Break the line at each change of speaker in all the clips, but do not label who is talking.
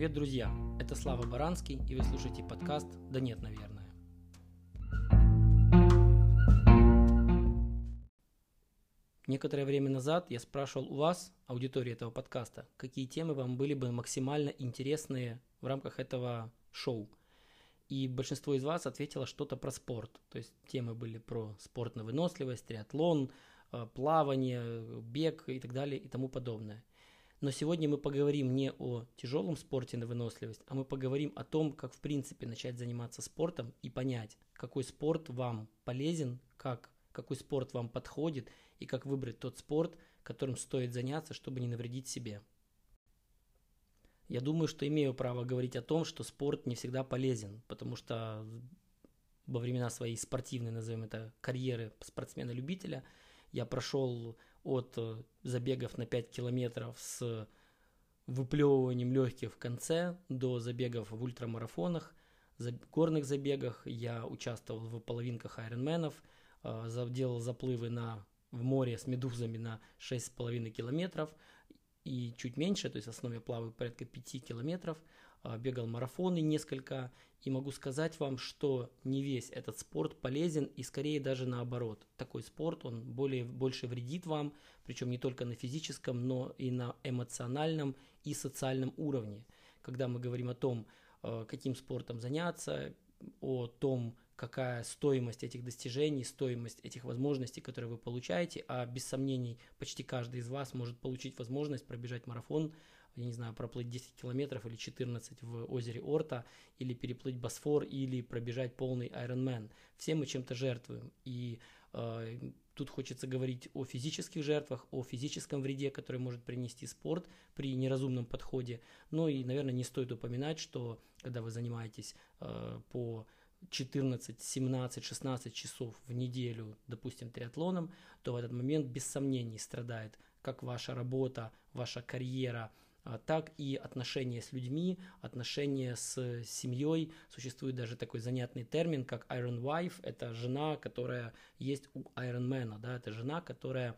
Привет, друзья! Это Слава Баранский, и вы слушаете подкаст «Да нет, наверное». Некоторое время назад я спрашивал у вас, аудитории этого подкаста, какие темы вам были бы максимально интересные в рамках этого шоу. И большинство из вас ответило что-то про спорт. То есть темы были про спорт на выносливость, триатлон, э, плавание, бег и так далее и тому подобное. Но сегодня мы поговорим не о тяжелом спорте на выносливость, а мы поговорим о том, как в принципе начать заниматься спортом и понять, какой спорт вам полезен, как, какой спорт вам подходит и как выбрать тот спорт, которым стоит заняться, чтобы не навредить себе. Я думаю, что имею право говорить о том, что спорт не всегда полезен, потому что во времена своей спортивной, назовем это, карьеры спортсмена-любителя, я прошел от э, забегов на 5 километров с выплевыванием легких в конце до забегов в ультрамарафонах, горных забегах. Я участвовал в половинках айронменов, э, делал заплывы на, в море с медузами на 6,5 километров и чуть меньше, то есть в основном я плаваю порядка 5 километров, э, бегал марафоны несколько, и могу сказать вам, что не весь этот спорт полезен, и скорее даже наоборот. Такой спорт, он более, больше вредит вам, причем не только на физическом, но и на эмоциональном и социальном уровне. Когда мы говорим о том, э, каким спортом заняться, о том, какая стоимость этих достижений, стоимость этих возможностей, которые вы получаете, а без сомнений почти каждый из вас может получить возможность пробежать марафон я не знаю, проплыть 10 километров или 14 в озере Орта, или переплыть Босфор, или пробежать полный Ironman. Все мы чем-то жертвуем. И э, тут хочется говорить о физических жертвах, о физическом вреде, который может принести спорт при неразумном подходе. Ну и, наверное, не стоит упоминать, что когда вы занимаетесь э, по 14, 17, 16 часов в неделю, допустим, триатлоном, то в этот момент без сомнений страдает как ваша работа, ваша карьера, так и отношения с людьми, отношения с семьей. Существует даже такой занятный термин, как Iron Wife. Это жена, которая есть у Iron Man. Да? Это жена, которая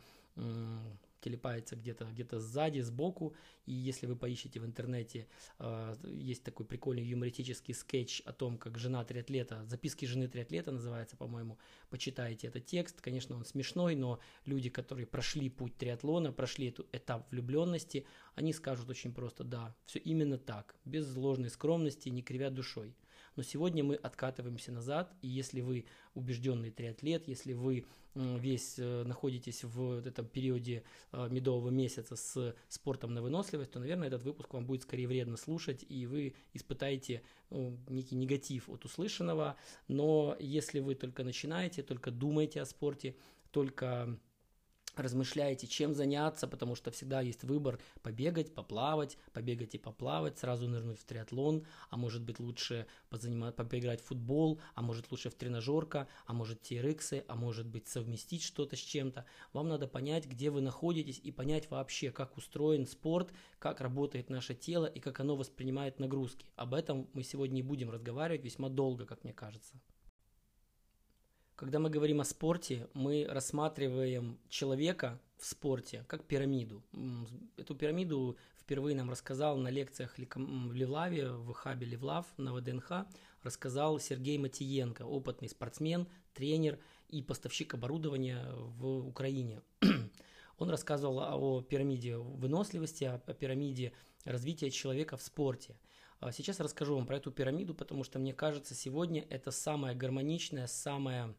телепается где-то где сзади, сбоку. И если вы поищете в интернете, э, есть такой прикольный юмористический скетч о том, как жена триатлета, записки жены триатлета называется, по-моему, почитайте этот текст. Конечно, он смешной, но люди, которые прошли путь триатлона, прошли эту этап влюбленности, они скажут очень просто, да, все именно так, без ложной скромности, не кривя душой. Но сегодня мы откатываемся назад, и если вы убежденный триатлет, если вы весь э, находитесь в этом периоде э, медового месяца с спортом на выносливость, то, наверное, этот выпуск вам будет скорее вредно слушать, и вы испытаете ну, некий негатив от услышанного. Но если вы только начинаете, только думаете о спорте, только размышляете, чем заняться, потому что всегда есть выбор побегать, поплавать, побегать и поплавать, сразу нырнуть в триатлон, а может быть лучше позаниматься, поиграть в футбол, а может лучше в тренажерка, а может TRX, а может быть совместить что-то с чем-то. Вам надо понять, где вы находитесь и понять вообще, как устроен спорт, как работает наше тело и как оно воспринимает нагрузки. Об этом мы сегодня и будем разговаривать весьма долго, как мне кажется. Когда мы говорим о спорте, мы рассматриваем человека в спорте как пирамиду. Эту пирамиду впервые нам рассказал на лекциях в Левлаве, в хабе Левлав на ВДНХ, рассказал Сергей Матиенко, опытный спортсмен, тренер и поставщик оборудования в Украине. Он рассказывал о пирамиде выносливости, о пирамиде развития человека в спорте. А сейчас расскажу вам про эту пирамиду, потому что мне кажется, сегодня это самая гармоничная, самая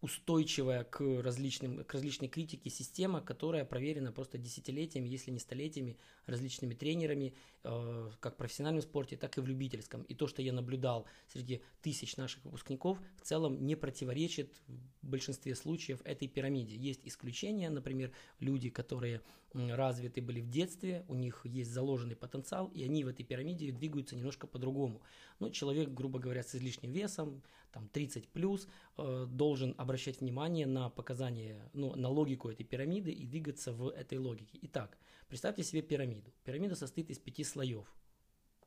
устойчивая к, различным, к различной критике система, которая проверена просто десятилетиями, если не столетиями, различными тренерами, э, как в профессиональном спорте, так и в любительском. И то, что я наблюдал среди тысяч наших выпускников, в целом не противоречит в большинстве случаев этой пирамиде. Есть исключения, например, люди, которые развиты были в детстве, у них есть заложенный потенциал, и они в этой пирамиде двигаются немножко по-другому. Но человек, грубо говоря, с излишним весом, там 30 плюс, э, должен обращать внимание на показания, ну, на логику этой пирамиды и двигаться в этой логике. Итак, представьте себе пирамиду. Пирамида состоит из пяти слоев,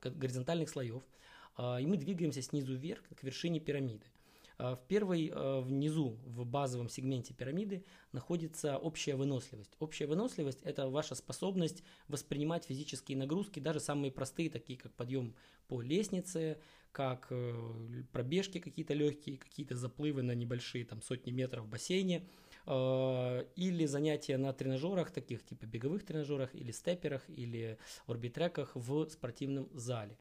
горизонтальных слоев, э, и мы двигаемся снизу вверх к вершине пирамиды. Э, в первой, э, внизу, в базовом сегменте пирамиды находится общая выносливость. Общая выносливость – это ваша способность воспринимать физические нагрузки, даже самые простые, такие как подъем по лестнице, как пробежки какие-то легкие, какие-то заплывы на небольшие там, сотни метров в бассейне – Э, или занятия на тренажерах, таких типа беговых тренажерах, или степерах, или орбитреках в спортивном зале.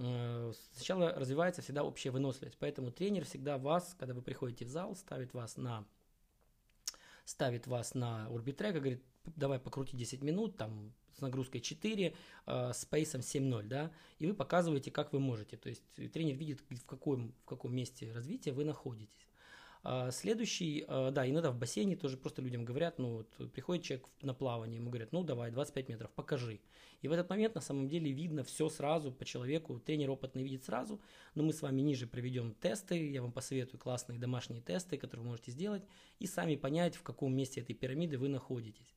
Э, сначала развивается всегда общая выносливость, поэтому тренер всегда вас, когда вы приходите в зал, ставит вас на ставит вас на орбитрек и говорит, давай покрути 10 минут, там, с нагрузкой 4, э, с пейсом 7.0, да, и вы показываете, как вы можете. То есть тренер видит, в каком, в каком месте развития вы находитесь. А, следующий, а, да, иногда в бассейне тоже просто людям говорят, ну вот приходит человек на плавание, ему говорят, ну давай, 25 метров, покажи. И в этот момент на самом деле видно все сразу по человеку, тренер опытный видит сразу, но мы с вами ниже проведем тесты, я вам посоветую классные домашние тесты, которые вы можете сделать, и сами понять, в каком месте этой пирамиды вы находитесь.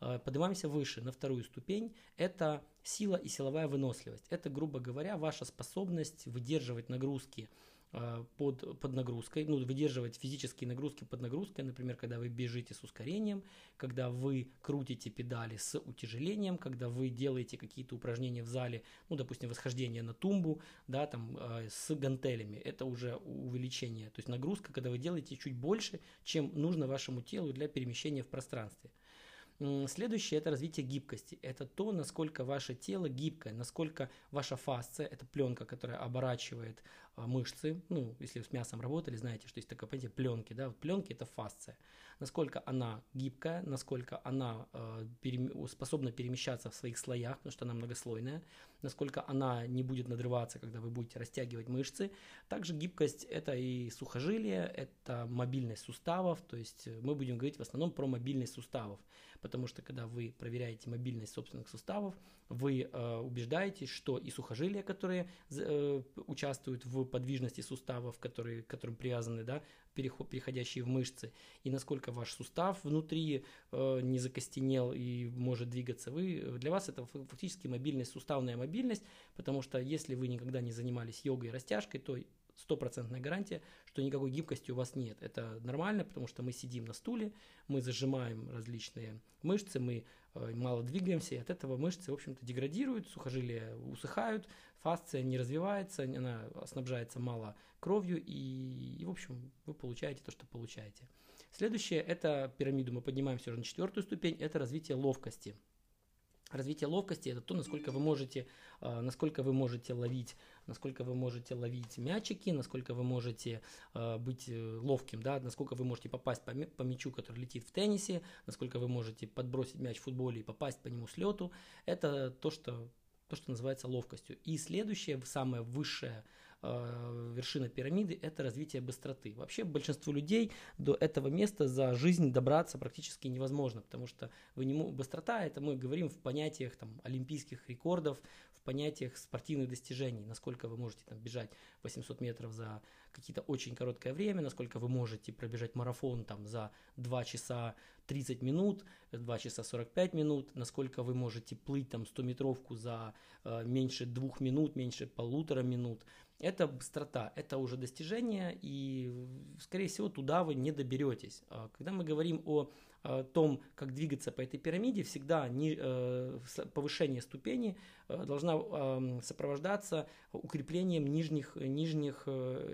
А, поднимаемся выше, на вторую ступень. Это сила и силовая выносливость. Это, грубо говоря, ваша способность выдерживать нагрузки под, под нагрузкой, ну, выдерживать физические нагрузки под нагрузкой, например, когда вы бежите с ускорением, когда вы крутите педали с утяжелением, когда вы делаете какие-то упражнения в зале, ну, допустим, восхождение на тумбу, да, там, э, с гантелями, это уже увеличение, то есть нагрузка, когда вы делаете чуть больше, чем нужно вашему телу для перемещения в пространстве. Следующее – это развитие гибкости. Это то, насколько ваше тело гибкое, насколько ваша фасция – это пленка, которая оборачивает а, мышцы. Ну, если с мясом работали, знаете, что есть такое понятие пленки. Да? Пленки – это фасция. Насколько она гибкая, насколько она э, перем... способна перемещаться в своих слоях, потому что она многослойная, насколько она не будет надрываться, когда вы будете растягивать мышцы. Также гибкость – это и сухожилие, это мобильность суставов, то есть мы будем говорить в основном про мобильность суставов потому что когда вы проверяете мобильность собственных суставов, вы э, убеждаетесь, что и сухожилия, которые э, участвуют в подвижности суставов, которые, к которым привязаны, да, переход, переходящие в мышцы, и насколько ваш сустав внутри э, не закостенел и может двигаться, вы, для вас это фактически мобильность, суставная мобильность, потому что если вы никогда не занимались йогой и растяжкой, то стопроцентная гарантия, что никакой гибкости у вас нет. Это нормально, потому что мы сидим на стуле, мы зажимаем различные мышцы, мы э, мало двигаемся, и от этого мышцы, в общем-то, деградируют, сухожилия усыхают, фасция не развивается, она снабжается мало кровью, и, и в общем, вы получаете то, что получаете. Следующее, это пирамиду мы поднимаемся уже на четвертую ступень, это развитие ловкости. Развитие ловкости это то, насколько вы можете, э, насколько вы можете ловить, насколько вы можете ловить мячики, насколько вы можете э, быть э, ловким, да, насколько вы можете попасть по, по мячу, который летит в теннисе, насколько вы можете подбросить мяч в футболе и попасть по нему с лету. Это то, что то, что называется ловкостью. И следующее, самое высшее Э, вершина пирамиды – это развитие быстроты. Вообще большинству людей до этого места за жизнь добраться практически невозможно, потому что вы не, быстрота – это мы говорим в понятиях там, олимпийских рекордов, понятиях спортивных достижений, насколько вы можете там, бежать 800 метров за какие-то очень короткое время, насколько вы можете пробежать марафон там, за 2 часа 30 минут, 2 часа 45 минут, насколько вы можете плыть там 100-метровку за э, меньше двух минут, меньше полутора минут – это быстрота, это уже достижение, и, скорее всего, туда вы не доберетесь. А когда мы говорим о том, как двигаться по этой пирамиде, всегда э, повышение ступени э, должна сопровождаться укреплением нижних, нижних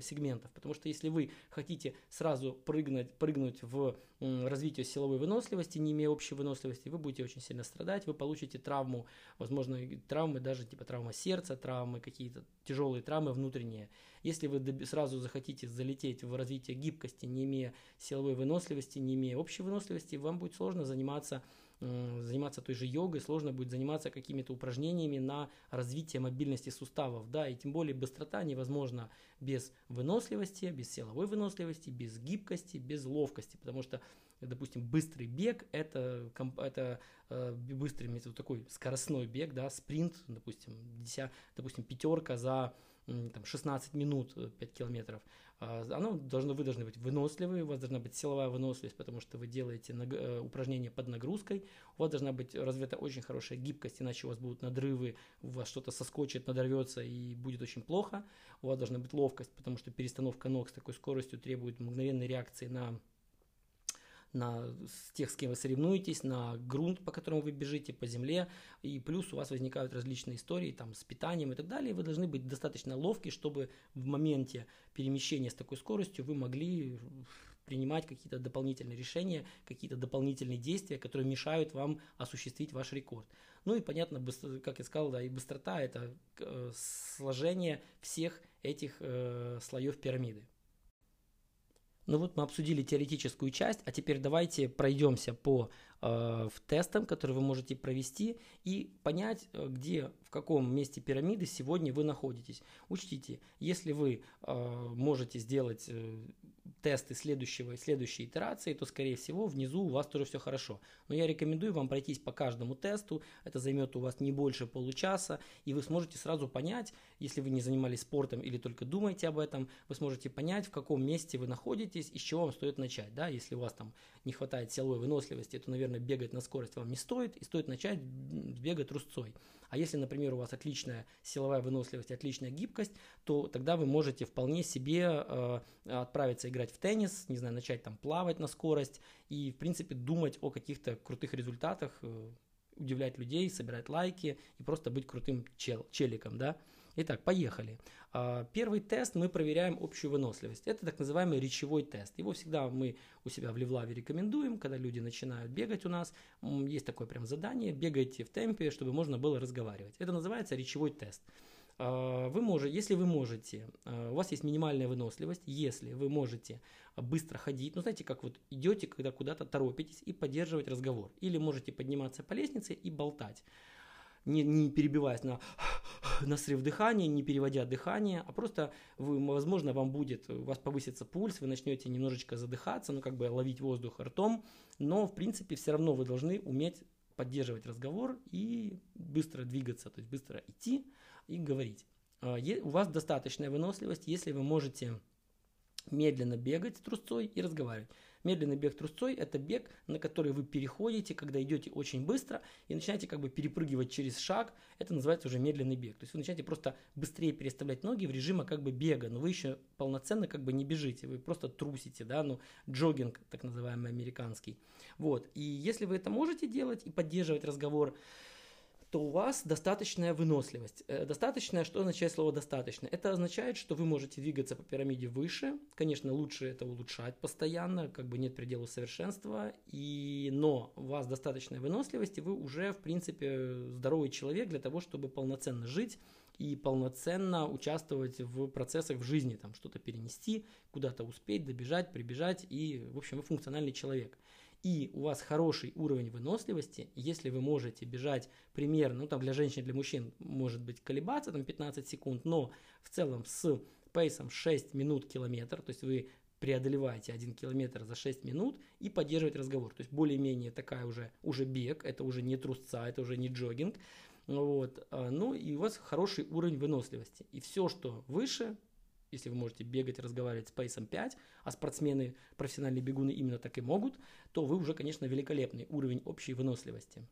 сегментов. Потому что если вы хотите сразу прыгнуть, прыгнуть в развитие силовой выносливости, не имея общей выносливости, вы будете очень сильно страдать, вы получите травму, возможно, травмы даже типа травма сердца, травмы какие-то тяжелые травмы внутренние. Если вы сразу захотите залететь в развитие гибкости, не имея силовой выносливости, не имея общей выносливости, вам будет сложно заниматься заниматься той же йогой, сложно будет заниматься какими-то упражнениями на развитие мобильности суставов, да, и тем более быстрота невозможна без выносливости, без силовой выносливости, без гибкости, без ловкости, потому что, допустим, быстрый бег это, это э, быстрый, вот такой скоростной бег, да, спринт, допустим, 10, допустим, пятерка за там, 16 минут 5 километров, а, оно должно, вы должны быть выносливы, у вас должна быть силовая выносливость, потому что вы делаете наг, э, упражнения под нагрузкой, у вас должна быть развита очень хорошая гибкость, иначе у вас будут надрывы, у вас что-то соскочит, надорвется и будет очень плохо, у вас должна быть ловкость, потому что перестановка ног с такой скоростью требует мгновенной реакции на на тех, с кем вы соревнуетесь, на грунт, по которому вы бежите, по земле, и плюс у вас возникают различные истории там, с питанием и так далее, вы должны быть достаточно ловки, чтобы в моменте перемещения с такой скоростью вы могли принимать какие-то дополнительные решения, какие-то дополнительные действия, которые мешают вам осуществить ваш рекорд. Ну и понятно, как я сказал, да, и быстрота – это э, сложение всех этих э, слоев пирамиды. Ну вот мы обсудили теоретическую часть, а теперь давайте пройдемся по э, тестам, которые вы можете провести и понять, э, где, в каком месте пирамиды сегодня вы находитесь. Учтите, если вы э, можете сделать тесты следующего, следующей итерации, то, скорее всего, внизу у вас тоже все хорошо. Но я рекомендую вам пройтись по каждому тесту, это займет у вас не больше получаса, и вы сможете сразу понять, если вы не занимались спортом или только думаете об этом, вы сможете понять, в каком месте вы находитесь и с чего вам стоит начать. Да? Если у вас там не хватает силовой выносливости, то, наверное, бегать на скорость вам не стоит, и стоит начать бегать трусцой. А если, например, у вас отличная силовая выносливость, отличная гибкость, то тогда вы можете вполне себе э, отправиться играть в теннис, не знаю, начать там плавать на скорость и, в принципе, думать о каких-то крутых результатах, э, удивлять людей, собирать лайки и просто быть крутым чел, челиком, да. Итак, поехали. А, первый тест мы проверяем общую выносливость. Это так называемый речевой тест. Его всегда мы у себя в Левлаве рекомендуем, когда люди начинают бегать у нас. Есть такое прям задание, бегайте в темпе, чтобы можно было разговаривать. Это называется речевой тест. А, вы можете, если вы можете, а, у вас есть минимальная выносливость, если вы можете быстро ходить, ну знаете, как вот идете, когда куда-то торопитесь и поддерживать разговор, или можете подниматься по лестнице и болтать не, не перебиваясь на, на срыв дыхания, не переводя дыхание, а просто, вы, возможно, вам будет, у вас повысится пульс, вы начнете немножечко задыхаться, ну, как бы ловить воздух ртом, но, в принципе, все равно вы должны уметь поддерживать разговор и быстро двигаться, то есть быстро идти и говорить. А, у вас достаточная выносливость, если вы можете медленно бегать трусцой и разговаривать. Медленный бег трусцой – это бег, на который вы переходите, когда идете очень быстро и начинаете как бы перепрыгивать через шаг. Это называется уже медленный бег. То есть вы начинаете просто быстрее переставлять ноги в режиме как бы бега, но вы еще полноценно как бы не бежите, вы просто трусите, да, ну, джогинг, так называемый американский. Вот, и если вы это можете делать и поддерживать разговор, то у вас достаточная выносливость. Э, достаточная, что означает слово достаточно? Это означает, что вы можете двигаться по пирамиде выше. Конечно, лучше это улучшать постоянно, как бы нет предела совершенства. И, но у вас достаточная выносливость, и вы уже, в принципе, здоровый человек для того, чтобы полноценно жить и полноценно участвовать в процессах в жизни, там что-то перенести, куда-то успеть, добежать, прибежать, и, в общем, вы функциональный человек и у вас хороший уровень выносливости, если вы можете бежать примерно, ну там для женщин, для мужчин может быть колебаться, там 15 секунд, но в целом с пейсом 6 минут километр, то есть вы преодолеваете 1 километр за 6 минут и поддерживаете разговор. То есть более-менее такая уже, уже бег, это уже не трусца, это уже не джогинг. Вот. А, ну и у вас хороший уровень выносливости. И все, что выше, если вы можете бегать разговаривать с пейсом 5, а спортсмены, профессиональные бегуны именно так и могут, то вы уже, конечно, великолепный уровень общей выносливости.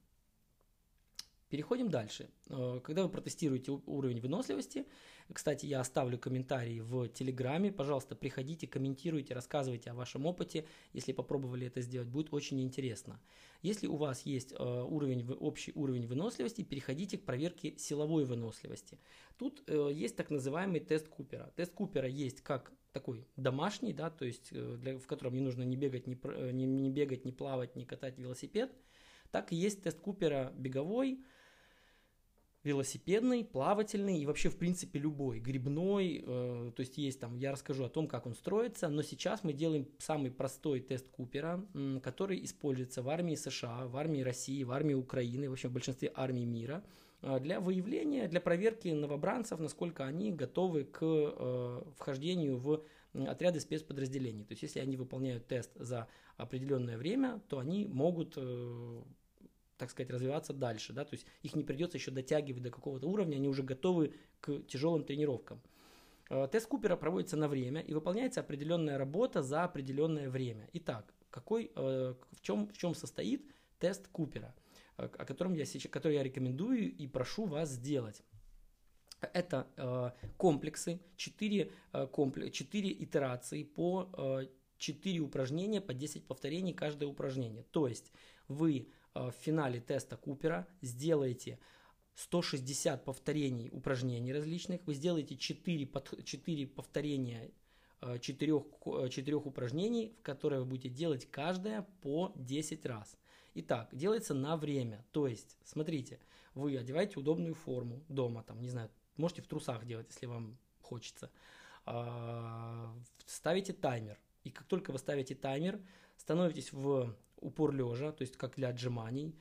Переходим дальше. Э, когда вы протестируете уровень выносливости, кстати, я оставлю комментарии в Телеграме, пожалуйста, приходите, комментируйте, рассказывайте о вашем опыте, если попробовали это сделать, будет очень интересно. Если у вас есть э, уровень, общий уровень выносливости, переходите к проверке силовой выносливости. Тут э, есть так называемый тест Купера. Тест Купера есть как такой домашний, да, то есть для, в котором не нужно не бегать, не, не, не бегать, не плавать, не катать велосипед, так и есть тест Купера беговой, велосипедный, плавательный и вообще в принципе любой, грибной, э, то есть есть там, я расскажу о том, как он строится, но сейчас мы делаем самый простой тест Купера, м, который используется в армии США, в армии России, в армии Украины, в общем в большинстве армий мира э, для выявления, для проверки новобранцев, насколько они готовы к э, вхождению в отряды спецподразделений. То есть если они выполняют тест за определенное время, то они могут э, так сказать, развиваться дальше, да, то есть их не придется еще дотягивать до какого-то уровня, они уже готовы к тяжелым тренировкам. Э, тест Купера проводится на время и выполняется определенная работа за определенное время. Итак, какой, э, в, чем, в чем состоит тест Купера, о котором я сейчас, который я рекомендую и прошу вас сделать. Это э, комплексы, 4, э, комплекс, 4 итерации по э, 4 упражнения по 10 повторений каждое упражнение. То есть вы э, в финале теста Купера сделаете 160 повторений упражнений различных, вы сделаете 4, 4 повторения 4, э, 4 э, упражнений, в которые вы будете делать каждое по 10 раз. Итак, делается на время. То есть, смотрите, вы одеваете удобную форму дома, там, не знаю, можете в трусах делать, если вам хочется. А, ставите таймер. И как только вы ставите таймер, становитесь в упор лежа, то есть как для отжиманий,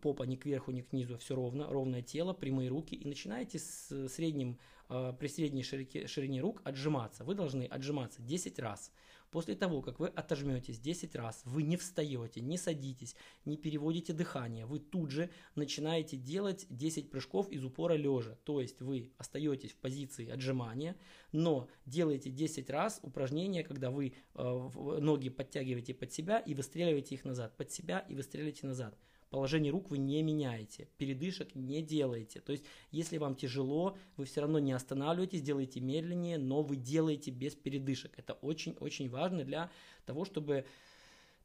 попа ни кверху, ни к низу, все ровно, ровное тело, прямые руки, и начинаете с средним, э, при средней ширине, ширине рук отжиматься. Вы должны отжиматься 10 раз. После того, как вы отожметесь 10 раз, вы не встаете, не садитесь, не переводите дыхание, вы тут же начинаете делать 10 прыжков из упора лежа. То есть вы остаетесь в позиции отжимания, но делаете 10 раз упражнение, когда вы э, ноги подтягиваете под себя и выстреливаете их назад, под себя и выстреливаете назад положение рук вы не меняете, передышек не делаете. То есть, если вам тяжело, вы все равно не останавливаетесь, делаете медленнее, но вы делаете без передышек. Это очень-очень важно для того, чтобы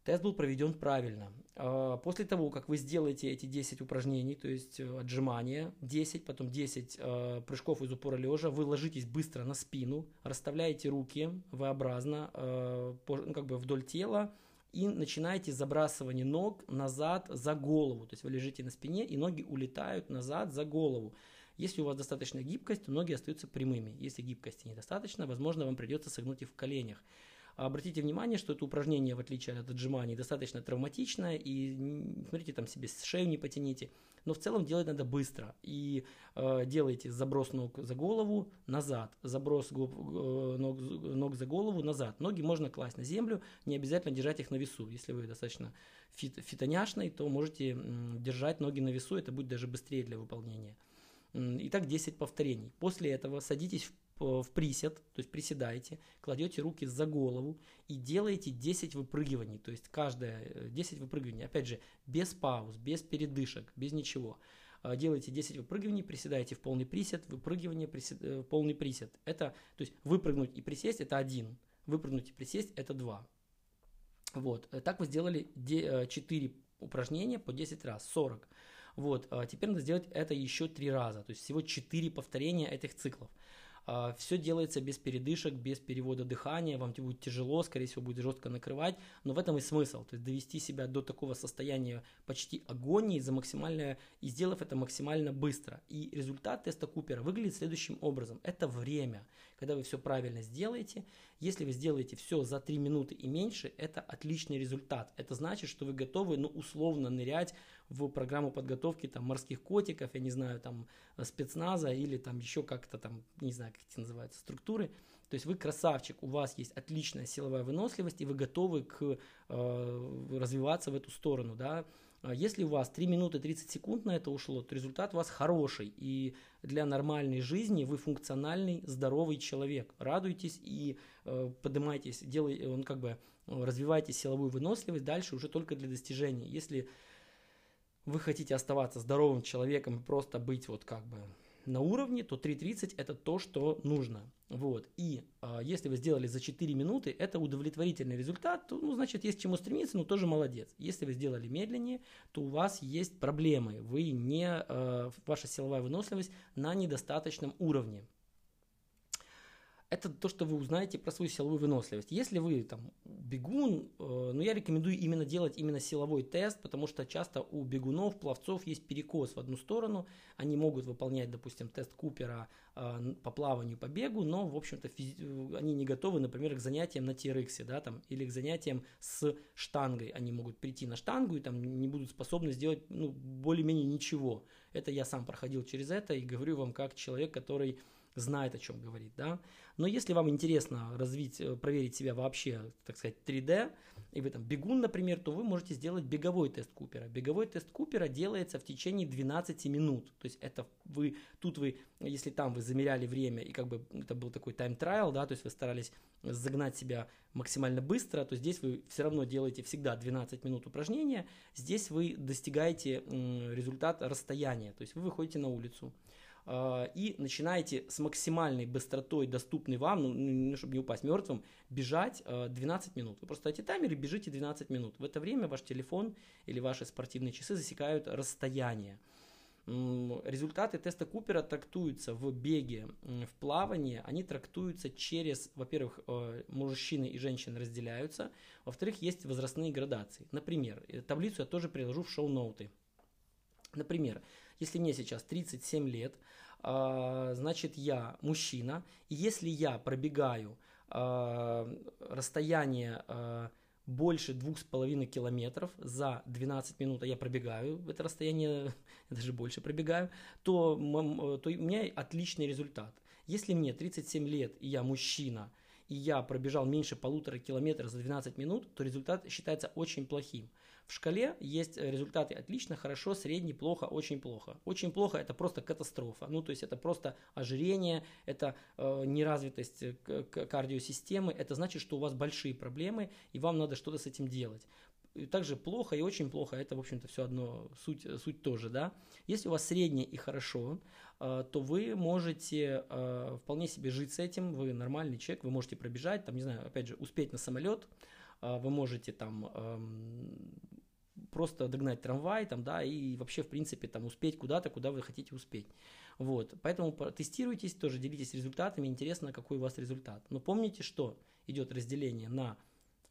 тест был проведен правильно. А, после того, как вы сделаете эти 10 упражнений, то есть э, отжимания, 10, потом 10 э, прыжков из упора лежа, вы ложитесь быстро на спину, расставляете руки V-образно, э, ну, как бы вдоль тела, и начинаете забрасывание ног назад за голову. То есть вы лежите на спине, и ноги улетают назад за голову. Если у вас достаточно гибкость, то ноги остаются прямыми. Если гибкости недостаточно, возможно, вам придется согнуть их в коленях. Обратите внимание, что это упражнение, в отличие от отжиманий, достаточно травматичное, и смотрите, там себе шею не потяните. Но в целом делать надо быстро. И э, делайте заброс ног за голову назад, заброс губ, э, ног, ног за голову назад. Ноги можно класть на землю, не обязательно держать их на весу. Если вы достаточно фит, фитоняшный, то можете э, держать ноги на весу, это будет даже быстрее для выполнения. Итак, 10 повторений. После этого садитесь в в присед, то есть приседаете, кладете руки за голову и делаете 10 выпрыгиваний, то есть каждое 10 э, выпрыгиваний, опять же, без пауз, без передышек, без ничего. А, делаете 10 выпрыгиваний, приседаете в полный присед, выпрыгивание, присед, э, полный присед. Это, то есть выпрыгнуть и присесть это один, выпрыгнуть и присесть это два. Вот, э, так вы сделали 4 упражнения по 10 раз, 40. Вот, а теперь надо сделать это еще 3 раза, то есть всего 4 повторения этих циклов. А, Все делается без передышек, без перевода дыхания, вам будет тяжело, скорее всего, будет жестко накрывать, но в этом и смысл, то есть довести себя до такого состояния почти агонии за максимальное, и сделав это максимально быстро. И результат теста Купера выглядит следующим образом. Это время. Когда вы все правильно сделаете, если вы сделаете все за 3 минуты и меньше, это отличный результат. Это значит, что вы готовы, ну, условно нырять в программу подготовки там морских котиков, я не знаю, там спецназа или там еще как-то там, не знаю, как эти называются, структуры. То есть вы красавчик, у вас есть отличная силовая выносливость, и вы готовы к, э, развиваться в эту сторону, да. А если у вас 3 минуты 30 секунд на это ушло, то результат у вас хороший. И для нормальной жизни вы функциональный, здоровый человек. Радуйтесь и э, поднимайтесь, делай, он как бы развивайте силовую выносливость дальше уже только для достижения. Если вы хотите оставаться здоровым человеком и просто быть вот как бы на уровне, то 3.30 это то, что нужно. Вот. И э, если вы сделали за 4 минуты, это удовлетворительный результат, то, ну, значит, есть к чему стремиться, но тоже молодец. Если вы сделали медленнее, то у вас есть проблемы. Вы не, э, ваша силовая выносливость на недостаточном уровне это то, что вы узнаете про свою силовую выносливость. Если вы там бегун, э, ну я рекомендую именно делать именно силовой тест, потому что часто у бегунов, пловцов есть перекос в одну сторону. Они могут выполнять, допустим, тест Купера э, по плаванию, по бегу, но, в общем-то, физи- они не готовы, например, к занятиям на TRX, да, там, или к занятиям с штангой. Они могут прийти на штангу и там не будут способны сделать, ну, более-менее ничего. Это я сам проходил через это и говорю вам как человек, который знает, о чем говорит, да. Но если вам интересно развить, э, проверить себя вообще, так сказать, 3D, и вы там бегун, например, то вы можете сделать беговой тест Купера. Беговой тест Купера делается в течение 12 минут. То есть это вы, тут вы, если там вы замеряли время, и как бы это был такой time trial, да, то есть вы старались загнать себя максимально быстро, то здесь вы все равно делаете всегда 12 минут упражнения. Здесь вы достигаете результат расстояния. То есть вы выходите на улицу, и начинаете с максимальной быстротой, доступной вам, ну, ну чтобы не упасть мертвым, бежать 12 а, минут. Вы просто ставите таймер и бежите 12 минут. В это время ваш телефон или ваши спортивные часы засекают расстояние. Результаты теста Купера трактуются в беге, в плавании. Они трактуются через, во-первых, э, мужчины и женщины разделяются. Во-вторых, есть возрастные градации. Например, э, таблицу я тоже приложу в шоу-ноуты. Например, если мне сейчас 37 лет, а, значит я мужчина, и если я пробегаю а, расстояние а, больше двух с половиной километров за 12 минут, а я пробегаю это расстояние, даже больше пробегаю, то, то у меня отличный результат. Если мне 37 лет и я мужчина, и я пробежал меньше полутора километров за 12 минут, то результат считается очень плохим. В шкале есть э, результаты отлично, хорошо, средний, плохо, очень плохо. Очень плохо это просто катастрофа. Ну, то есть это просто ожирение, это э, неразвитость э, кардиосистемы. Это значит, что у вас большие проблемы, и вам надо что-то с этим делать. Также плохо и очень плохо, это, в общем-то, все одно, суть, суть тоже, да. Если у вас среднее и хорошо, э, то вы можете э, вполне себе жить с этим, вы нормальный человек, вы можете пробежать, там, не знаю, опять же, успеть на самолет, э, вы можете там эм, просто догнать трамвай, там, да, и вообще, в принципе, там, успеть куда-то, куда вы хотите успеть. Вот, поэтому тестируйтесь, тоже делитесь результатами, интересно, какой у вас результат. Но помните, что идет разделение на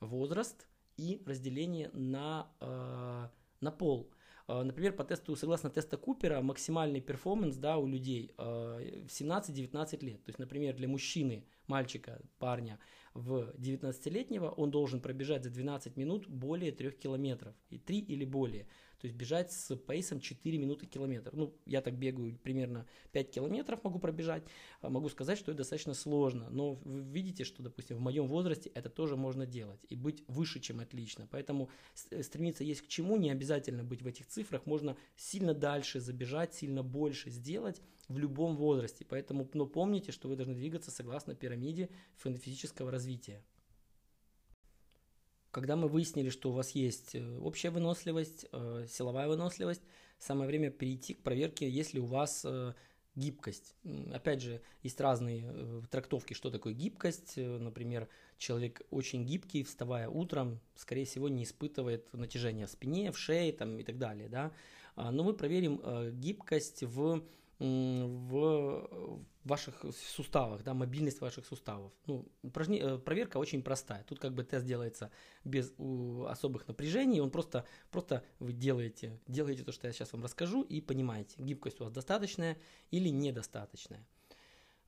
возраст и разделение на, э, на пол. Э, например, по тесту, согласно теста Купера, максимальный перформанс да, у людей э, в 17-19 лет. То есть, например, для мужчины, мальчика, парня – в 19-летнего он должен пробежать за 12 минут более 3 километров, и 3 или более. То есть бежать с пейсом 4 минуты километр. Ну, я так бегаю примерно 5 километров могу пробежать. А могу сказать, что это достаточно сложно. Но вы видите, что, допустим, в моем возрасте это тоже можно делать. И быть выше, чем отлично. Поэтому э, стремиться есть к чему. Не обязательно быть в этих цифрах. Можно сильно дальше забежать, сильно больше сделать в любом возрасте. Поэтому но помните, что вы должны двигаться согласно пирамиде физического развития. Когда мы выяснили, что у вас есть э, общая выносливость, э, силовая выносливость, самое время перейти к проверке, есть ли у вас э, гибкость. Опять же, есть разные трактовки, что такое гибкость. Например, человек очень гибкий, вставая утром, скорее всего, не испытывает натяжения в спине, в шее там, и так далее. Да? А, но мы проверим гибкость в в ваших суставах, да, мобильность ваших суставов. Ну, упражне... Э, проверка очень простая. Тут как бы тест делается без особых напряжений. Он просто, просто вы делаете, делаете то, что я сейчас вам расскажу, и понимаете, гибкость у вас достаточная или недостаточная.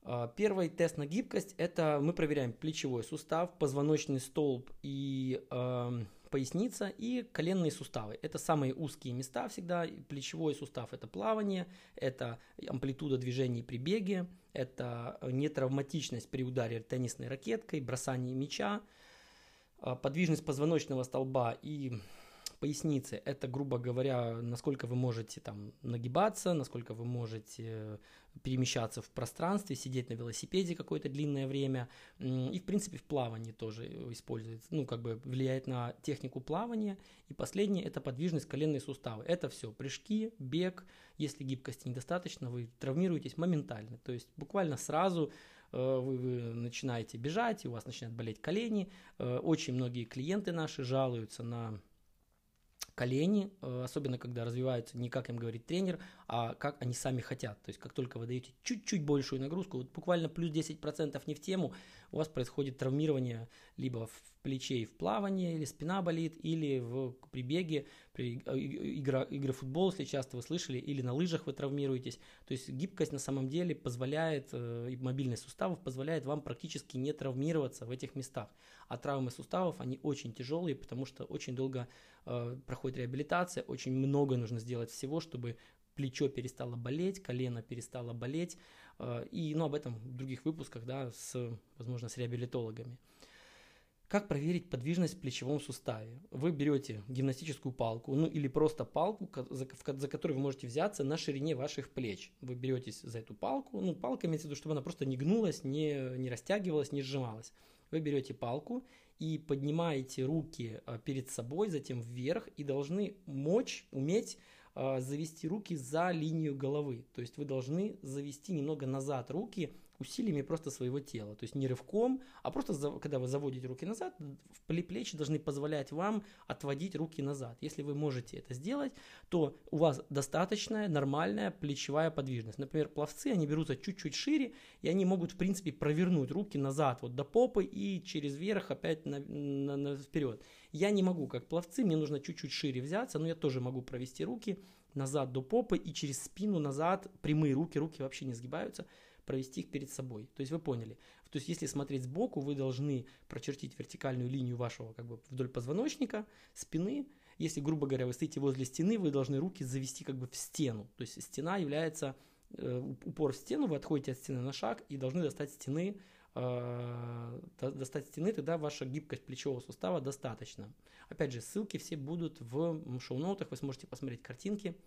А, первый тест на гибкость – это мы проверяем плечевой сустав, позвоночный столб и э, поясница и коленные суставы. Это самые узкие места всегда. Плечевой сустав – это плавание, это амплитуда движений при беге, это нетравматичность при ударе теннисной ракеткой, бросании мяча, а, подвижность позвоночного столба и поясницы – это, грубо говоря, насколько вы можете там нагибаться, насколько вы можете перемещаться в пространстве, сидеть на велосипеде какое-то длинное время. И, в принципе, в плавании тоже используется, ну, как бы влияет на технику плавания. И последнее – это подвижность коленные суставы. Это все прыжки, бег. Если гибкости недостаточно, вы травмируетесь моментально. То есть буквально сразу э, вы, вы начинаете бежать, и у вас начинают болеть колени. Э, очень многие клиенты наши жалуются на колени, э, особенно когда развиваются не как им говорит тренер, а как они сами хотят. То есть как только вы даете чуть-чуть большую нагрузку, вот буквально плюс 10% не в тему, у вас происходит травмирование либо в плече и в плавании, или спина болит, или в прибеге, при э, игра, игры футбол, если часто вы слышали, или на лыжах вы травмируетесь. То есть гибкость на самом деле позволяет, э, и мобильность суставов позволяет вам практически не травмироваться в этих местах. А травмы суставов, они очень тяжелые, потому что очень долго э, проходит реабилитация, очень много нужно сделать всего, чтобы плечо перестало болеть, колено перестало болеть, э, и, ну, об этом в других выпусках, да, с, возможно, с реабилитологами. Как проверить подвижность в плечевом суставе? Вы берете гимнастическую палку, ну или просто палку, за, за которую вы можете взяться на ширине ваших плеч. Вы беретесь за эту палку, ну палка имеется в виду, чтобы она просто не гнулась, не, не растягивалась, не сжималась. Вы берете палку и поднимаете руки а, перед собой, затем вверх, и должны мочь, уметь а, завести руки за линию головы. То есть вы должны завести немного назад руки, усилиями просто своего тела. То есть не рывком, а просто когда вы заводите руки назад, плечи должны позволять вам отводить руки назад. Если вы можете это сделать, то у вас достаточная нормальная плечевая подвижность. Например, пловцы, они берутся чуть-чуть шире, и они могут, в принципе, провернуть руки назад, вот до попы и через верх опять на, на, на, вперед. Я не могу, как пловцы, мне нужно чуть-чуть шире взяться, но я тоже могу провести руки назад до попы и через спину назад, прямые руки, руки вообще не сгибаются, провести их перед собой. То есть вы поняли. То есть если смотреть сбоку, вы должны прочертить вертикальную линию вашего как бы вдоль позвоночника, спины. Если, грубо говоря, вы стоите возле стены, вы должны руки завести как бы в стену. То есть стена является э, упор в стену, вы отходите от стены на шаг и должны достать стены, э, достать стены, тогда ваша гибкость плечевого сустава достаточно. Опять же, ссылки все будут в шоу-ноутах, вы сможете посмотреть картинки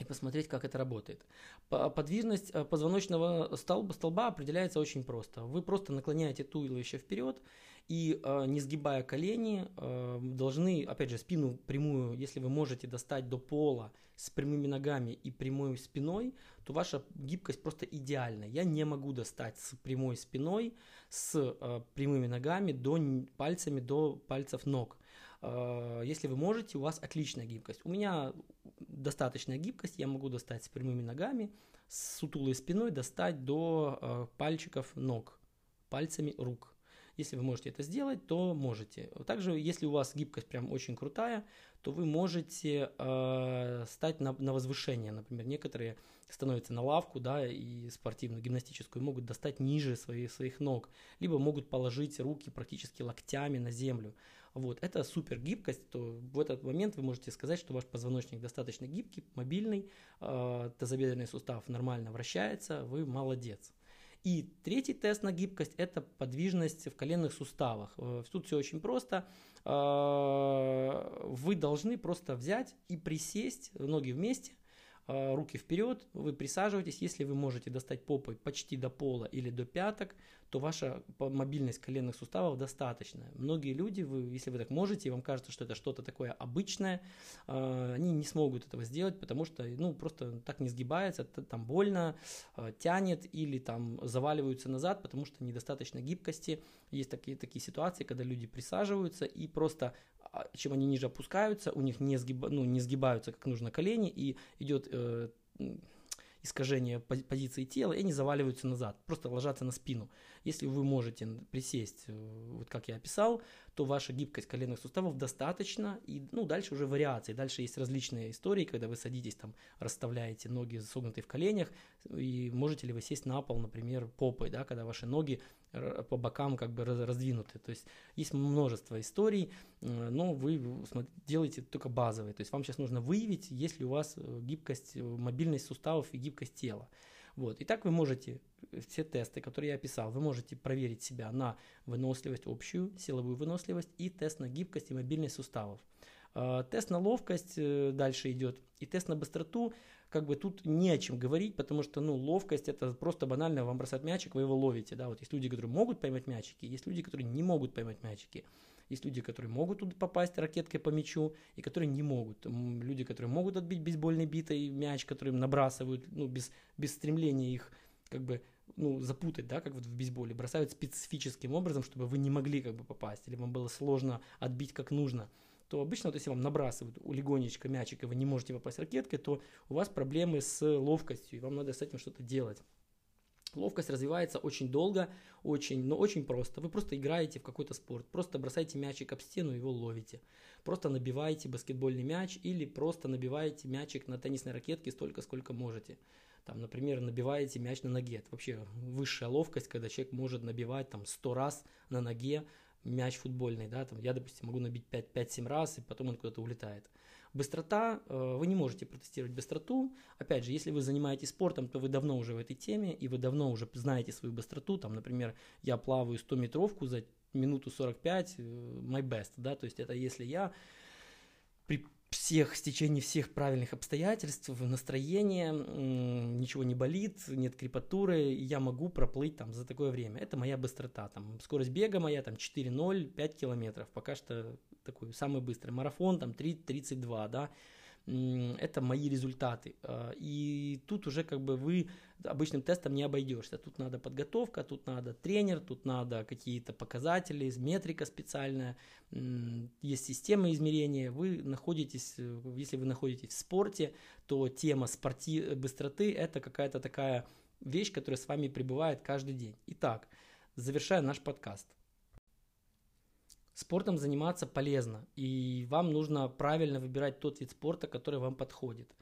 и посмотреть, как это работает. Подвижность э, позвоночного столба, столба определяется очень просто. Вы просто наклоняете туловище вперед и, э, не сгибая колени, э, должны, опять же, спину прямую, если вы можете достать до пола с прямыми ногами и прямой спиной, то ваша гибкость просто идеальна. Я не могу достать с прямой спиной, с прямыми ногами до пальцами до пальцев ног. Э, если вы можете, у вас отличная гибкость. У меня достаточная гибкость, я могу достать с прямыми ногами, с сутулой спиной достать до э, пальчиков ног, пальцами рук. Если вы можете это сделать, то можете. Также, если у вас гибкость прям очень крутая, то вы можете э, стать на, на возвышение. Например, некоторые становятся на лавку, да, и спортивную, гимнастическую, могут достать ниже своих, своих ног, либо могут положить руки практически локтями на землю. Вот, это супер гибкость, то в этот момент вы можете сказать, что ваш позвоночник достаточно гибкий, мобильный, э, тазобедренный сустав нормально вращается, вы молодец. И третий тест на гибкость – это подвижность в коленных суставах. Э, тут все очень просто. Э, вы должны просто взять и присесть, ноги вместе, э, руки вперед, вы присаживаетесь, если вы можете достать попой почти до пола или до пяток, то ваша мобильность коленных суставов достаточная. Многие люди, вы, если вы так можете, и вам кажется, что это что-то такое обычное, э, они не смогут этого сделать, потому что ну, просто так не сгибается, там больно, э, тянет или там заваливаются назад, потому что недостаточно гибкости. Есть такие, такие ситуации, когда люди присаживаются и просто а, чем они ниже опускаются, у них не, сгиба, ну, не сгибаются как нужно колени, и идет э, искажение позиции тела, и они заваливаются назад, просто ложатся на спину. Если вы можете присесть, э, вот как я описал, то ваша гибкость коленных суставов достаточно, и ну, дальше уже вариации. Дальше есть различные истории, когда вы садитесь, там, расставляете ноги согнутые в коленях, и можете ли вы сесть на пол, например, попой, да, когда ваши ноги по бокам как бы раздвинуты. То есть есть множество историй, э, но вы делаете только базовые. То есть вам сейчас нужно выявить, есть ли у вас э, гибкость, мобильность суставов и гибкость тела. Вот. И так вы можете все тесты, которые я описал, вы можете проверить себя на выносливость общую, силовую выносливость и тест на гибкость и мобильность суставов. А, тест на ловкость э, дальше идет. И тест на быстроту, как бы тут не о чем говорить, потому что, ну, ловкость это просто банально, вам бросать мячик, вы его ловите, да, вот есть люди, которые могут поймать мячики, есть люди, которые не могут поймать мячики. Есть люди, которые могут туда попасть ракеткой по мячу, и которые не могут. Люди, которые могут отбить бейсбольной битой мяч, который им набрасывают, ну, без, без стремления их как бы ну, запутать, да, как вот в бейсболе, бросают специфическим образом, чтобы вы не могли как бы попасть, или вам было сложно отбить как нужно, то обычно вот если вам набрасывают легонечко мячик, и вы не можете попасть ракеткой, то у вас проблемы с ловкостью, и вам надо с этим что-то делать. Ловкость развивается очень долго, очень, но очень просто. Вы просто играете в какой-то спорт, просто бросаете мячик об стену, его ловите. Просто набиваете баскетбольный мяч или просто набиваете мячик на теннисной ракетке столько, сколько можете там, например, набиваете мяч на ноге. Это вообще высшая ловкость, когда человек может набивать там 100 раз на ноге мяч футбольный, да, там я, допустим, могу набить 5-7 раз, и потом он куда-то улетает. Быстрота, э, вы не можете протестировать быстроту. Опять же, если вы занимаетесь спортом, то вы давно уже в этой теме, и вы давно уже знаете свою быстроту. Там, например, я плаваю 100-метровку за минуту 45, э, my best, да, то есть это если я при всех стечении всех правильных обстоятельств, настроения, ничего не болит, нет крепатуры, я могу проплыть там за такое время. Это моя быстрота. Там, скорость бега моя там 4.0, 5 километров. Пока что такой самый быстрый. Марафон там 3.32, да это мои результаты. А, и тут уже как бы вы обычным тестом не обойдешься. Тут надо подготовка, тут надо тренер, тут надо какие-то показатели, метрика специальная, есть система измерения. Вы находитесь, э, если вы находитесь в спорте, то тема спорти быстроты это какая-то такая вещь, которая с вами пребывает каждый день. Итак, завершая наш подкаст. Спортом заниматься полезно, и вам нужно правильно выбирать тот вид спорта, который вам подходит.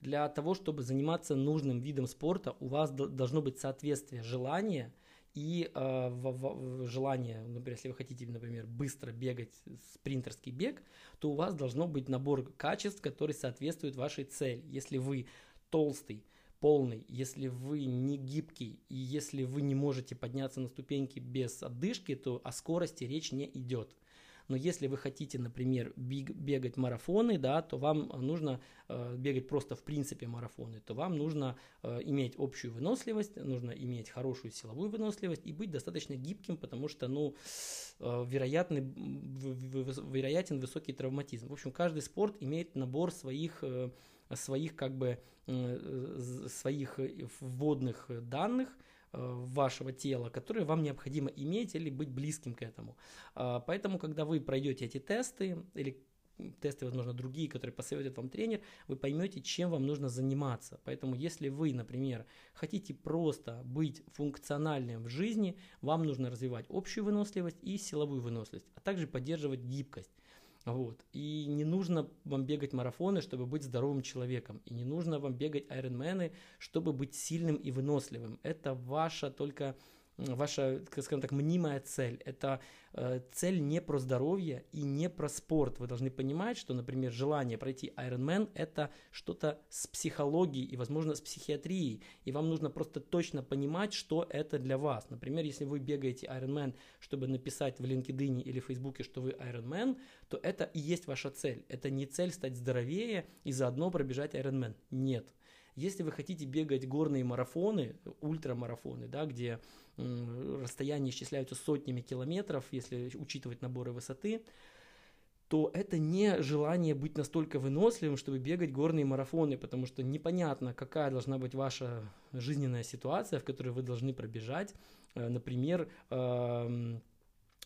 Для того, чтобы заниматься нужным видом спорта, у вас должно быть соответствие желания и э, в, в, желание, например, если вы хотите, например, быстро бегать, спринтерский бег, то у вас должно быть набор качеств, который соответствует вашей цели. Если вы толстый, полный, если вы не гибкий и если вы не можете подняться на ступеньки без отдышки, то о скорости речь не идет. Но если вы хотите, например, бегать марафоны, да, то вам нужно э, бегать просто в принципе марафоны, то вам нужно э, иметь общую выносливость, нужно иметь хорошую силовую выносливость и быть достаточно гибким, потому что, ну, э, вероятный, вероятен высокий травматизм. В общем, каждый спорт имеет набор своих э, своих как бы э, своих вводных данных, Э, вашего тела, которые вам необходимо иметь или быть близким к этому. А, поэтому, когда вы пройдете эти тесты или тесты, возможно, другие, которые посоветует вам тренер, вы поймете, чем вам нужно заниматься. Поэтому, если вы, например, хотите просто быть функциональным в жизни, вам нужно развивать общую выносливость и силовую выносливость, а также поддерживать гибкость. Вот. И не нужно вам бегать марафоны, чтобы быть здоровым человеком. И не нужно вам бегать айронмены, чтобы быть сильным и выносливым. Это ваша только ваша, скажем так, мнимая цель. Это э, цель не про здоровье и не про спорт. Вы должны понимать, что, например, желание пройти Ironman – это что-то с психологией и, возможно, с психиатрией. И вам нужно просто точно понимать, что это для вас. Например, если вы бегаете Ironman, чтобы написать в LinkedIn или в Facebook, что вы Ironman, то это и есть ваша цель. Это не цель стать здоровее и заодно пробежать Ironman. Нет. Если вы хотите бегать горные марафоны, ультрамарафоны, да, где расстояния исчисляются сотнями километров, если учитывать наборы высоты, то это не желание быть настолько выносливым, чтобы бегать горные марафоны, потому что непонятно, какая должна быть ваша жизненная ситуация, в которой вы должны пробежать. Э, например, UTMB,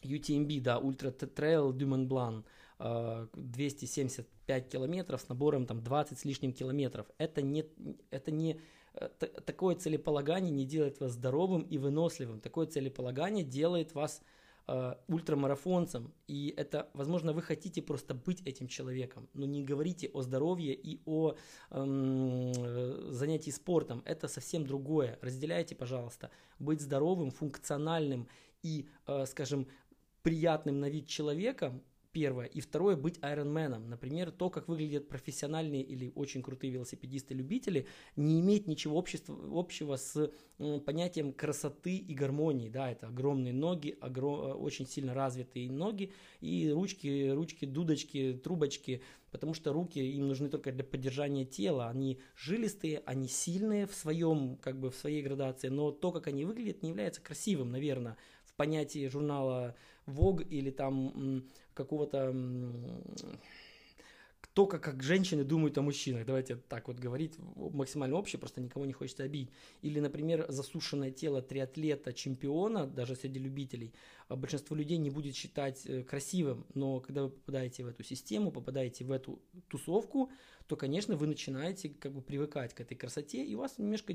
эм, да, Ultra-Trail du Mont-Blanc, 275 километров с набором там 20 с лишним километров. Это не, это не Э, такое целеполагание не делает вас здоровым и выносливым. Такое целеполагание делает вас э, ультрамарафонцем. И это, возможно, вы хотите просто быть этим человеком, но не говорите о здоровье и о эм, занятии спортом. Это совсем другое. Разделяйте, пожалуйста, быть здоровым, функциональным и, э, скажем, приятным на вид человеком первое. И второе, быть айронменом. Например, то, как выглядят профессиональные или очень крутые велосипедисты-любители, не имеет ничего общества, общего с понятием красоты и гармонии. Да, это огромные ноги, огром, э, очень сильно развитые ноги и ручки, ручки, дудочки, трубочки, потому что руки им нужны только для поддержания тела. Они жилистые, они сильные в своем, как бы в своей градации, но то, как они выглядят, не является красивым, наверное, в понятии журнала Vogue или там какого-то только как женщины думают о мужчинах. Давайте так вот говорить максимально общее, просто никого не хочется обидеть. Или, например, засушенное тело триатлета, чемпиона, даже среди любителей, большинство людей не будет считать э, красивым. Но когда вы попадаете в эту систему, попадаете в эту тусовку, то, конечно, вы начинаете как бы привыкать к этой красоте, и у вас немножко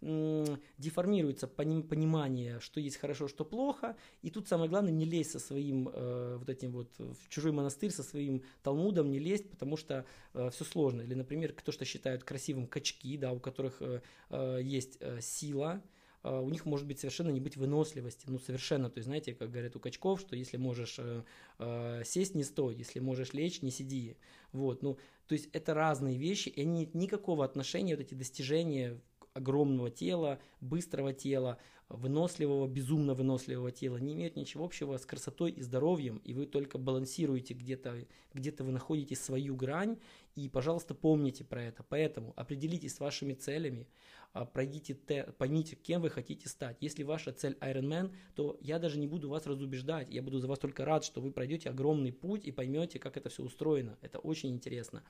деформируется понимание, что есть хорошо, что плохо. И тут самое главное не лезть со своим э, вот этим вот в чужой монастырь, со своим талмудом не лезть, потому что э, все сложно. Или, например, кто что считают красивым качки, да, у которых э, э есть э, сила, э, у них может быть совершенно не быть выносливости, ну совершенно, то есть знаете, как говорят у качков, что если можешь э, э, сесть, не стой, если можешь лечь, не сиди, вот, ну, то есть это разные вещи, и они никакого отношения, вот эти достижения огромного тела, быстрого тела, выносливого, безумно выносливого тела не имеют ничего общего с красотой и здоровьем, и вы только балансируете где-то, где-то вы находите свою грань, и, пожалуйста, помните про это. Поэтому определитесь с вашими целями, а, пройдите те, поймите, кем вы хотите стать. Если ваша цель Ironman, то я даже не буду вас разубеждать, я буду за вас только рад, что вы пройдете огромный путь и поймете, как это все устроено. Это очень интересно.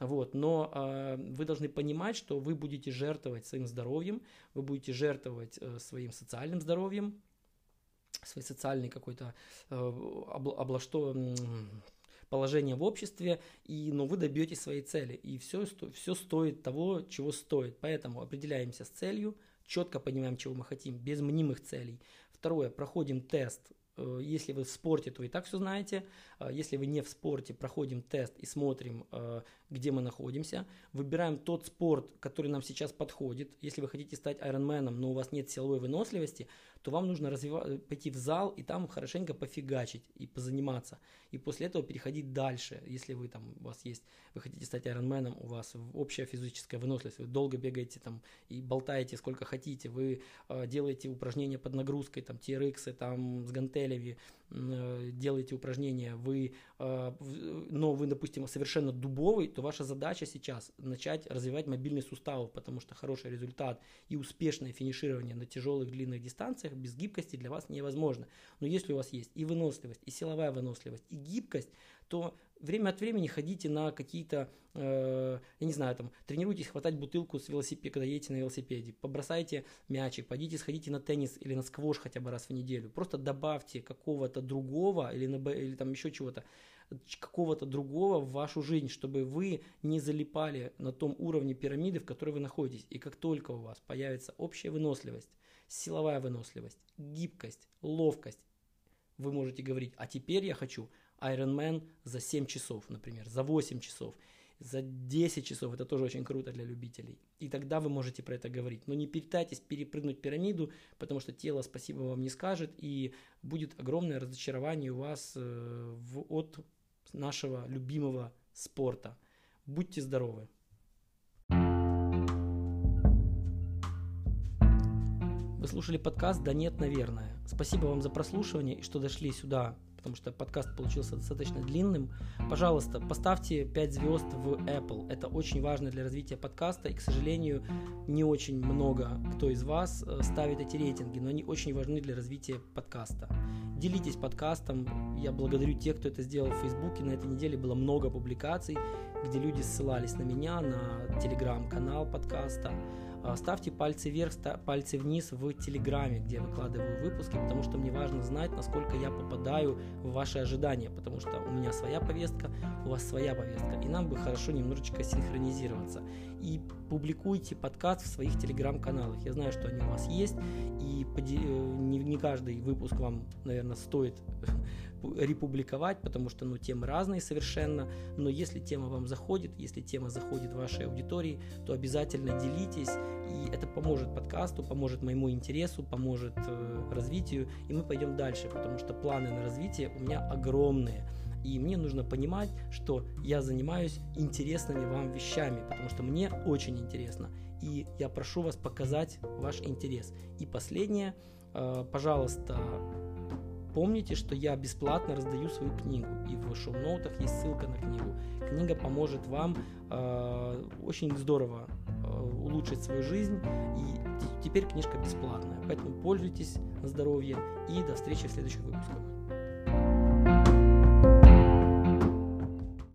Вот, но э, вы должны понимать, что вы будете жертвовать своим здоровьем, вы будете жертвовать э, своим социальным здоровьем, своей социальной какой-то э, обла, обла, что, положение в обществе, и, но вы добьетесь своей цели. И все, все стоит того, чего стоит. Поэтому определяемся с целью, четко понимаем, чего мы хотим, без мнимых целей. Второе, проходим тест если вы в спорте, то и так все знаете. Э, если вы не в спорте, проходим тест и смотрим, э, где мы находимся. Выбираем тот спорт, который нам сейчас подходит. Если вы хотите стать айронменом, но у вас нет силовой выносливости, то вам нужно развивать, пойти в зал и там хорошенько пофигачить и позаниматься. И после этого переходить дальше. Если вы там, у вас есть, вы хотите стать айронменом, у вас общая физическая выносливость, вы долго бегаете там и болтаете сколько хотите, вы э, делаете упражнения под нагрузкой, там TRX, там с гантелями, э, делаете упражнения, вы, э, но вы, допустим, совершенно дубовый, то ваша задача сейчас начать развивать мобильный сустав, потому что хороший результат и успешное финиширование на тяжелых длинных дистанциях без гибкости для вас невозможно. Но если у вас есть и выносливость, и силовая выносливость, и гибкость, то время от времени ходите на какие-то, э, я не знаю, там, тренируйтесь хватать бутылку с велосипеда, когда едете на велосипеде, побросайте мячик, пойдите сходите на теннис или на сквош хотя бы раз в неделю. Просто добавьте какого-то другого или, на, или там еще чего-то, какого-то другого в вашу жизнь, чтобы вы не залипали на том уровне пирамиды, в которой вы находитесь. И как только у вас появится общая выносливость, силовая выносливость, гибкость, ловкость, вы можете говорить, а теперь я хочу Ironman за 7 часов, например, за 8 часов, за 10 часов. Это тоже очень круто для любителей. И тогда вы можете про это говорить. Но не пытайтесь перепрыгнуть пирамиду, потому что тело спасибо вам не скажет, и будет огромное разочарование у вас э, в, от нашего любимого спорта. Будьте здоровы! Вы слушали подкаст «Да нет, наверное». Спасибо вам за прослушивание и что дошли сюда, потому что подкаст получился достаточно длинным. Пожалуйста, поставьте 5 звезд в Apple. Это очень важно для развития подкаста. И, к сожалению, не очень много кто из вас э, ставит эти рейтинги, но они очень важны для развития подкаста. Делитесь подкастом. Я благодарю тех, кто это сделал в Фейсбуке. На этой неделе было много публикаций, где люди ссылались на меня, на телеграм-канал подкаста. А, ставьте пальцы вверх, пальцы вниз в Телеграме, где я выкладываю выпуски, потому что мне важно знать, насколько я попадаю в ваши ожидания, потому что у меня своя повестка, у вас своя повестка, и нам бы хорошо немножечко синхронизироваться. И публикуйте подкаст в своих телеграм-каналах. Я знаю, что они у вас есть, и э, не каждый выпуск вам, наверное, стоит републиковать, потому что ну, темы разные совершенно, но если тема вам заходит, если тема заходит вашей аудитории, то обязательно делитесь, и это поможет подкасту, поможет моему интересу, поможет э, развитию, и мы пойдем дальше, потому что планы на развитие у меня огромные. И мне нужно понимать, что я занимаюсь интересными вам вещами, потому что мне очень интересно. И я прошу вас показать ваш интерес. И последнее, э, пожалуйста, Помните, что я бесплатно раздаю свою книгу, и в шоу-ноутах есть ссылка на книгу. Книга поможет вам э, очень здорово э, улучшить свою жизнь, и теперь книжка бесплатная. Поэтому пользуйтесь на здоровье, и до встречи в следующих выпусках.